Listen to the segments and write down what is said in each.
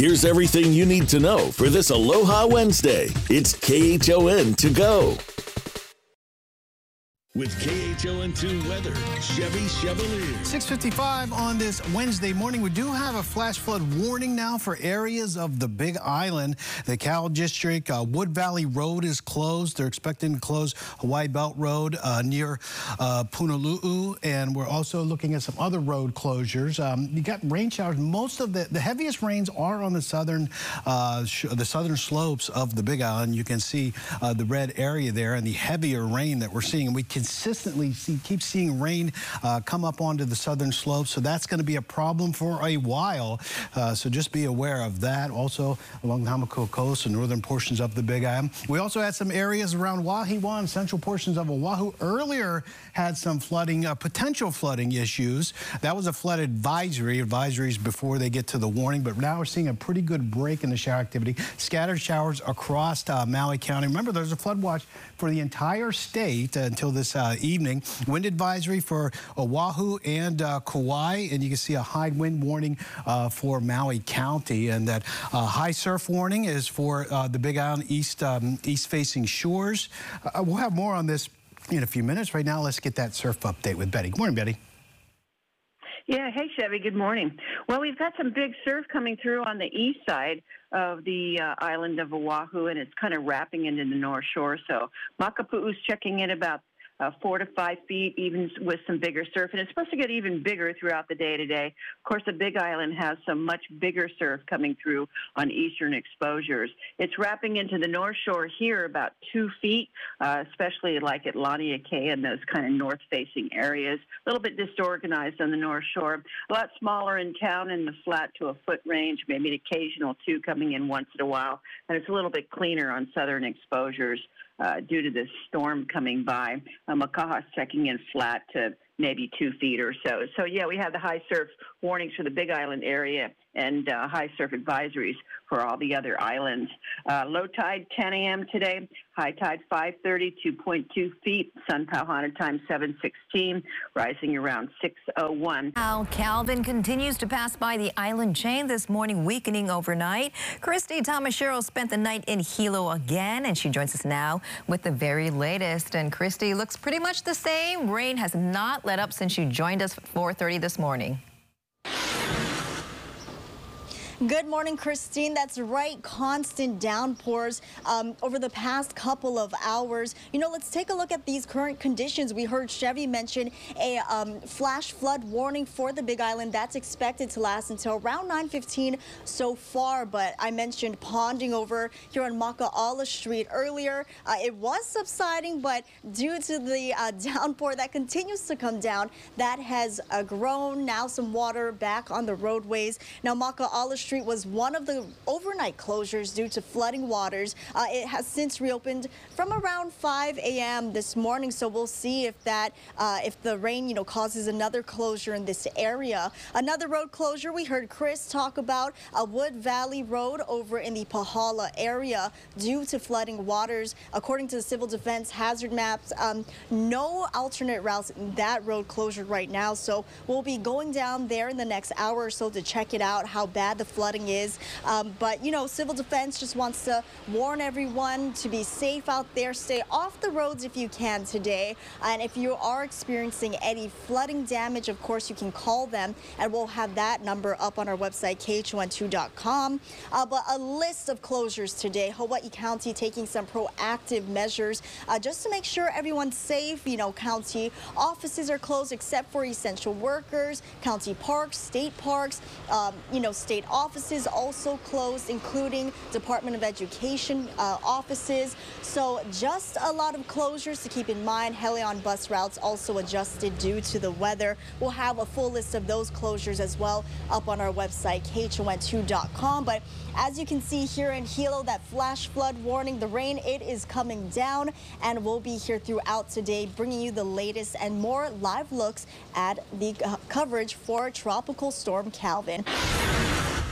Here's everything you need to know for this Aloha Wednesday. It's KHON 2Go. With KHON2 weather, Chevy Chevalier. 655 on this Wednesday morning. We do have a flash flood warning now for areas of the Big Island. The Ka'u District, uh, Wood Valley Road is closed. They're expecting to close Hawaii Belt Road uh, near uh, Punalu'u. And we're also looking at some other road closures. Um, you got rain showers. Most of the, the heaviest rains are on the southern, uh, the southern slopes of the Big Island. You can see uh, the red area there and the heavier rain that we're seeing. And we can consistently see, keep seeing rain uh, come up onto the southern slopes, so that's going to be a problem for a while. Uh, so just be aware of that. Also along the Hamakua coast and northern portions of the Big Island. We also had some areas around Wahiawa and central portions of Oahu earlier had some flooding, uh, potential flooding issues. That was a flood advisory, advisories before they get to the warning, but now we're seeing a pretty good break in the shower activity. Scattered showers across uh, Maui County. Remember, there's a flood watch for the entire state until this uh, evening. Wind advisory for Oahu and uh, Kauai, and you can see a high wind warning uh, for Maui County, and that uh, high surf warning is for uh, the Big Island east um, east facing shores. we'll have more on this in a few minutes. Right now, let's get that surf update with Betty. Good morning, Betty. Yeah, hey Chevy, good morning. Well, we've got some big surf coming through on the east side of the uh, island of Oahu, and it's kind of wrapping into the North Shore. So Makapu'u's checking in about uh, four to five feet, even with some bigger surf. And it's supposed to get even bigger throughout the day today. Of course, the Big Island has some much bigger surf coming through on eastern exposures. It's wrapping into the North Shore here about two feet, uh, especially like at Laniakea and those kind of north facing areas. A little bit disorganized on the North Shore. A lot smaller in town in the flat to a foot range, maybe an occasional two coming in once in a while. And it's a little bit cleaner on southern exposures uh, due to this storm coming by. Uh, Makaha's checking in flat to maybe two feet or so. So, yeah, we have the high surf warnings for the Big Island area and uh, high surf advisories for all the other islands. Uh, low tide 10 a.m. today, high tide 5:30, 2.2 feet. Sun Pauhana time 7:16, rising around 6:01. Now Calvin continues to pass by the island chain this morning, weakening overnight. Christy Tamashiro spent the night in Hilo again, and she joins us now with the very latest. And Christy looks pretty much the same. Rain has not let up since you joined us at 4:30 this morning. Good morning, Christine. That's right. Constant downpours um, over the past couple of hours. You know, let's take a look at these current conditions. We heard Chevy mention a um, flash flood warning for the Big Island. That's expected to last until around 9:15 so far. But I mentioned ponding over here on Maka'ala Street earlier. Uh, it was subsiding, but due to the uh, downpour that continues to come down, that has uh, grown. Now some water back on the roadways. Now Maka'ala Street Street was one of the overnight closures due to flooding waters. Uh, it has since reopened from around 5 a.m. this morning, so we'll see if that, uh, if the rain, you know, causes another closure in this area. Another road closure we heard Chris talk about, a Wood Valley Road over in the Pahala area due to flooding waters. According to the Civil Defense hazard maps, um, no alternate routes in that road closure right now, so we'll be going down there in the next hour or so to check it out, how bad the flooding is. Um, but, you know, Civil Defense just wants to warn everyone to be safe out there. Stay off the roads if you can today. And if you are experiencing any flooding damage, of course, you can call them and we'll have that number up on our website, KHON2.com. Uh, but a list of closures today. Hawaii County taking some proactive measures uh, just to make sure everyone's safe. You know, county offices are closed except for essential workers, county parks, state parks, um, you know, state offices offices also closed, including Department of Education uh, offices. So just a lot of closures to keep in mind. Hele-On bus routes also adjusted due to the weather. We'll have a full list of those closures as well up on our website, KHON2.com. But as you can see here in Hilo, that flash flood warning, the rain, it is coming down and we'll be here throughout today bringing you the latest and more live looks at the uh, coverage for Tropical Storm Calvin.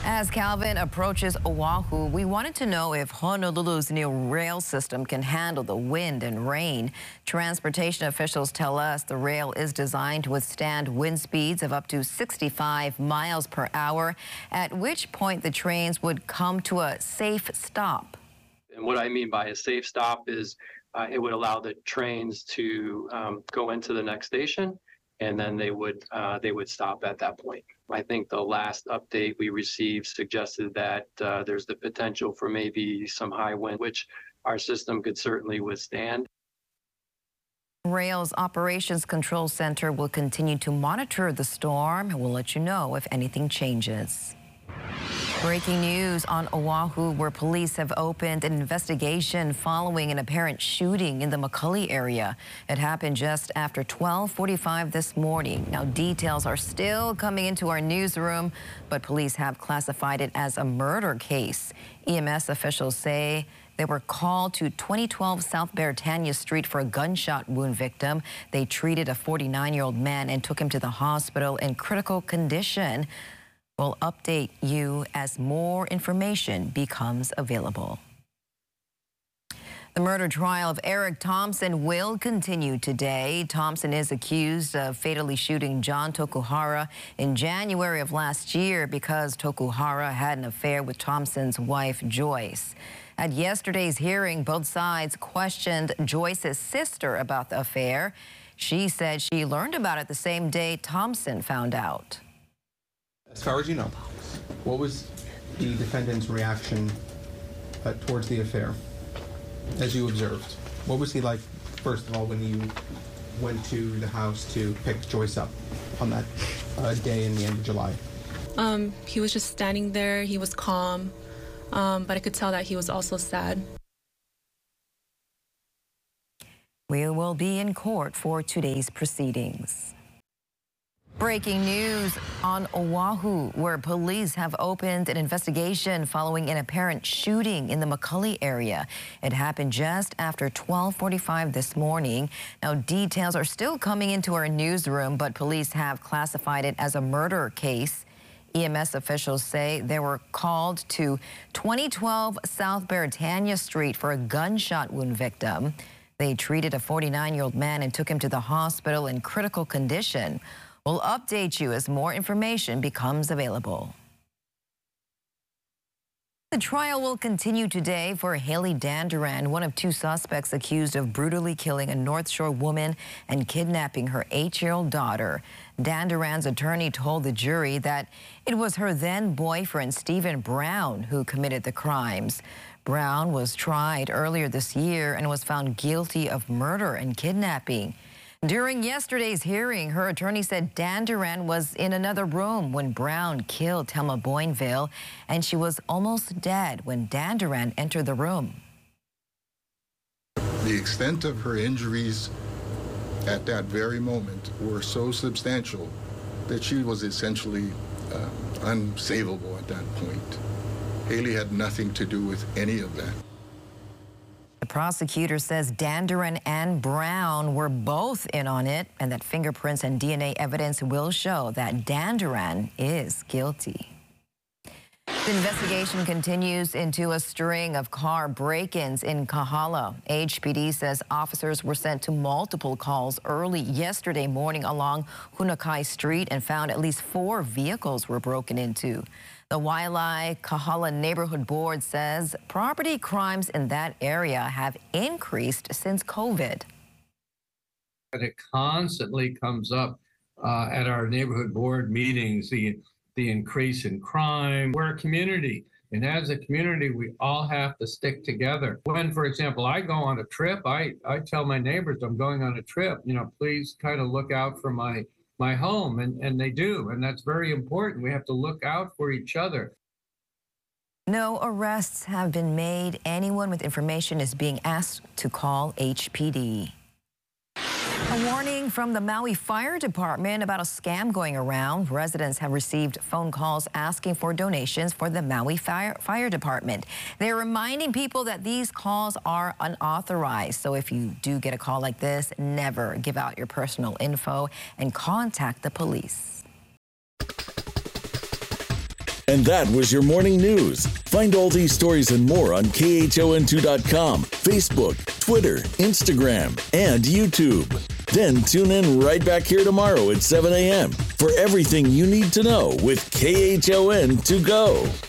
As Calvin approaches Oahu, we wanted to know if Honolulu's new rail system can handle the wind and rain. Transportation officials tell us the rail is designed to withstand wind speeds of up to 65 miles per hour, at which point the trains would come to a safe stop. And what I mean by a safe stop is uh, it would allow the trains to um, go into the next station and then they would uh, they would stop at that point. I think the last update we received suggested that uh, there's the potential for maybe some high wind, which our system could certainly withstand. Rail's Operations Control Center will continue to monitor the storm and will let you know if anything changes. Breaking news on Oahu, where police have opened an investigation following an apparent shooting in the McCully area. It happened just after 1245 this morning. Now, details are still coming into our newsroom, but police have classified it as a murder case. EMS officials say they were called to 2012 South Beretania Street for a gunshot wound victim. They treated a 49-year-old man and took him to the hospital in critical condition. We'll update you as more information becomes available. The murder trial of Eric Thompson will continue today. Thompson is accused of fatally shooting John Tokuhara in January of last year because Tokuhara had an affair with Thompson's wife, Joyce. At yesterday's hearing, both sides questioned Joyce's sister about the affair. She said she learned about it the same day Thompson found out. As far as you know, what was the defendant's reaction uh, towards the affair, as you observed? What was he like, first of all, when you went to the house to pick Joyce up on that uh, day in the end of July? Um, he was just standing there. He was calm, um, but I could tell that he was also sad. We will be in court for today's proceedings. Breaking news on Oahu, where police have opened an investigation following an apparent shooting in the McCully area. It happened just after 1245 this morning. Now, details are still coming into our newsroom, but police have classified it as a murder case. EMS officials say they were called to 2012 South Beretania Street for a gunshot wound victim. They treated a 49-year-old man and took him to the hospital in critical condition. We'll update you as more information becomes available. The trial will continue today for Haley Dandurand, one of two suspects accused of brutally killing a North Shore woman and kidnapping her eight-year-old daughter. Dandurand's attorney told the jury that it was her then boyfriend, Stephen Brown, who committed the crimes. Brown was tried earlier this year and was found guilty of murder and kidnapping. During yesterday's hearing, her attorney said Dandurand was in another room when Brown killed Telma Boinville, and she was almost dead when Dandurand entered the room. The extent of her injuries at that very moment were so substantial that she was essentially uh, unsavable at that point. Haley had nothing to do with any of that. Prosecutor says Dandurand and Brown were both in on it and that fingerprints and DNA evidence will show that Dandurand is guilty. The investigation continues into a string of car break-ins in Kahala. HPD says officers were sent to multiple calls early yesterday morning along Hunakai Street and found at least four vehicles were broken into. The Waialae Kahala Neighborhood Board says property crimes in that area have increased since COVID. It constantly comes up uh, at our neighborhood board meetings, the, the increase in crime. We're a community. And as a community, we all have to stick together. When, for example, I go on a trip, I, I tell my neighbors I'm going on a trip, you know, please kind of look out for my my home and, and they do and that's very important we have to look out for each other no arrests have been made anyone with information is being asked to call hpd warning from the Maui Fire Department about a scam going around. Residents have received phone calls asking for donations for the Maui Fire, Fire Department. They're reminding people that these calls are unauthorized. So if you do get a call like this, never give out your personal info and contact the police. And that was your morning news. Find all these stories and more on KHON2.com, Facebook, Twitter, Instagram, and YouTube. Then tune in right back here tomorrow at 7 a.m. for everything you need to know with KHON 2Go.